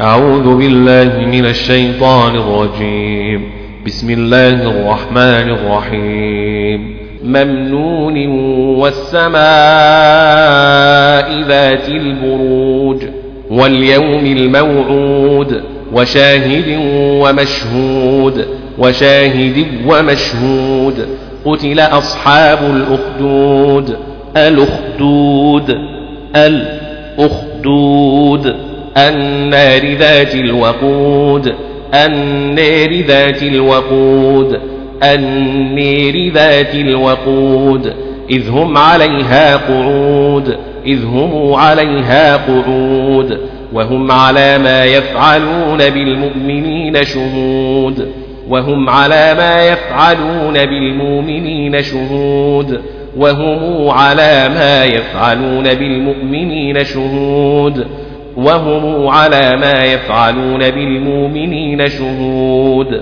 أعوذ بالله من الشيطان الرجيم. بسم الله الرحمن الرحيم. ممنون والسماء ذات البروج واليوم الموعود وشاهد ومشهود وشاهد ومشهود. قتل أصحاب الأخدود. الأخدود. الأخدود. النار ذات الوقود النار ذات الوقود النير ذات الوقود. إذ هم عليها قعود إذ هم عليها قعود. وهم على ما يفعلون بالمؤمنين شهود. وهم على ما يفعلون بالمؤمنين شهود. وهم على ما يفعلون بالمؤمنين شهود. وهم على ما يفعلون بالمؤمنين شهود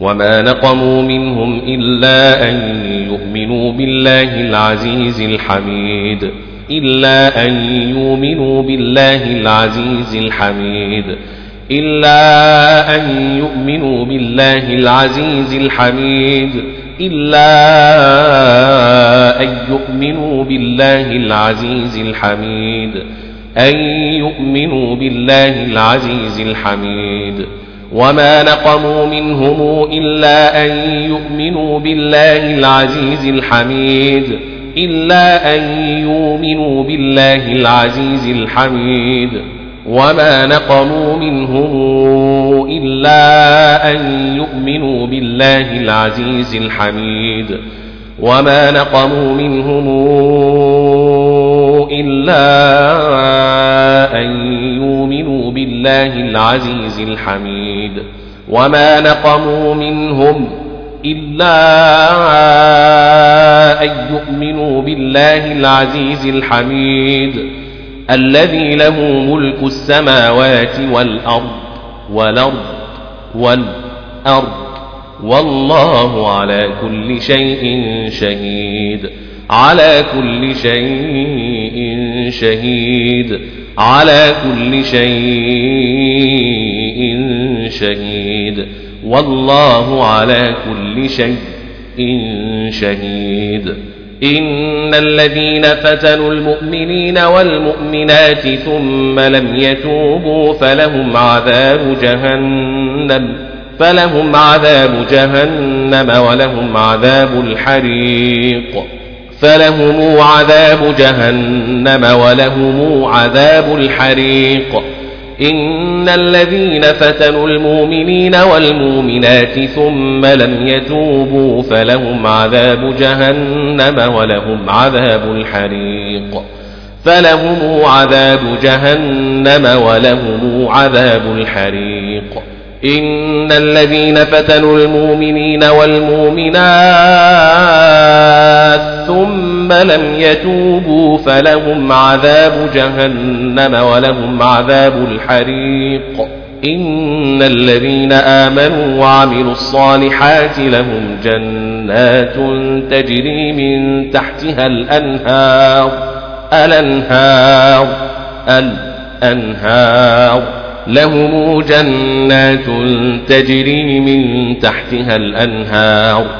وما نقموا منهم إلا أن يؤمنوا بالله العزيز الحميد إلا أن يؤمنوا بالله العزيز الحميد إلا أن يؤمنوا بالله العزيز الحميد إلا أن يؤمنوا بالله العزيز الحميد أن يؤمنوا بالله العزيز الحميد. وما نقموا منهم إلا أن يؤمنوا بالله العزيز الحميد. إلا أن يؤمنوا بالله العزيز الحميد. وما نقموا منهم إلا أن يؤمنوا بالله العزيز الحميد. وما نقموا منهم إلا العزيز الحميد. وما نقموا منهم إلا أن يؤمنوا بالله العزيز الحميد. الذي له ملك السماوات والأرض والأرض والأرض. والله على كل شيء شهيد. على كل شيء شهيد. على كل شيء شهيد. والله على كل شيء شهيد. إن الذين فتنوا المؤمنين والمؤمنات ثم لم يتوبوا فلهم عذاب جهنم. فلهم عذاب جهنم ولهم عذاب الحريق. فلهم عذاب جهنم ولهم عذاب الحريق. إن الذين فتنوا المؤمنين والمؤمنات ثم لم يتوبوا فلهم عذاب جهنم ولهم عذاب الحريق. فلهم عذاب جهنم ولهم عذاب الحريق. إن الذين فتنوا المؤمنين والمؤمنات ثم لم يتوبوا فلهم عذاب جهنم ولهم عذاب الحريق. إن الذين آمنوا وعملوا الصالحات لهم جنات تجري من تحتها الأنهار. الأنهار الأنهار. لهم جنات تجري من تحتها الأنهار.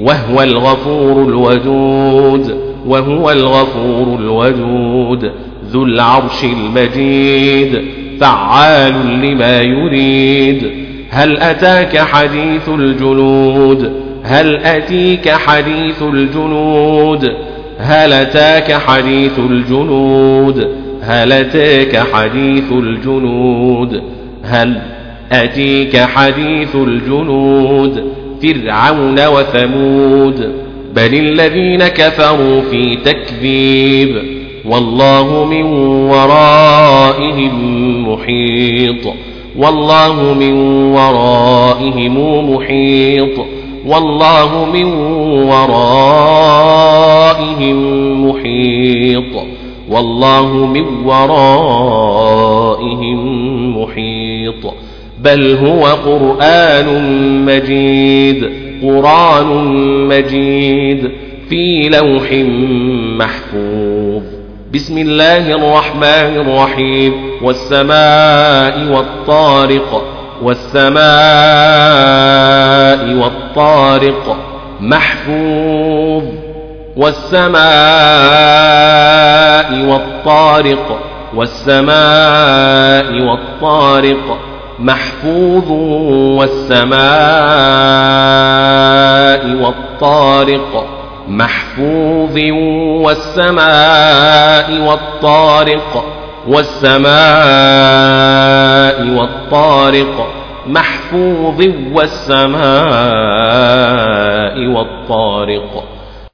وهو الغفور الودود وهو الغفور الودود ذو العرش المجيد فعال لما يريد. هل أتاك حديث الجنود؟ هل أتيك حديث الجنود؟ هل أتاك حديث الجنود؟ هل أتيك حديث الجنود؟ هل أتيك حديث الجنود؟ فرعون وثمود بل الذين كفروا في تكذيب والله من ورائهم محيط والله من ورائهم محيط والله من ورائهم محيط والله من ورائهم محيط. بل هو قرآن مجيد قرآن مجيد في لوح محفوظ. بسم الله الرحمن الرحيم. والسماء والطارق والسماء والطارق محفوظ. والسماء والطارق والسماء والطارق محفوظ والسماء والطارق محفوظ والسماء والطارق والسماء والطارق محفوظ والسماء والطارق.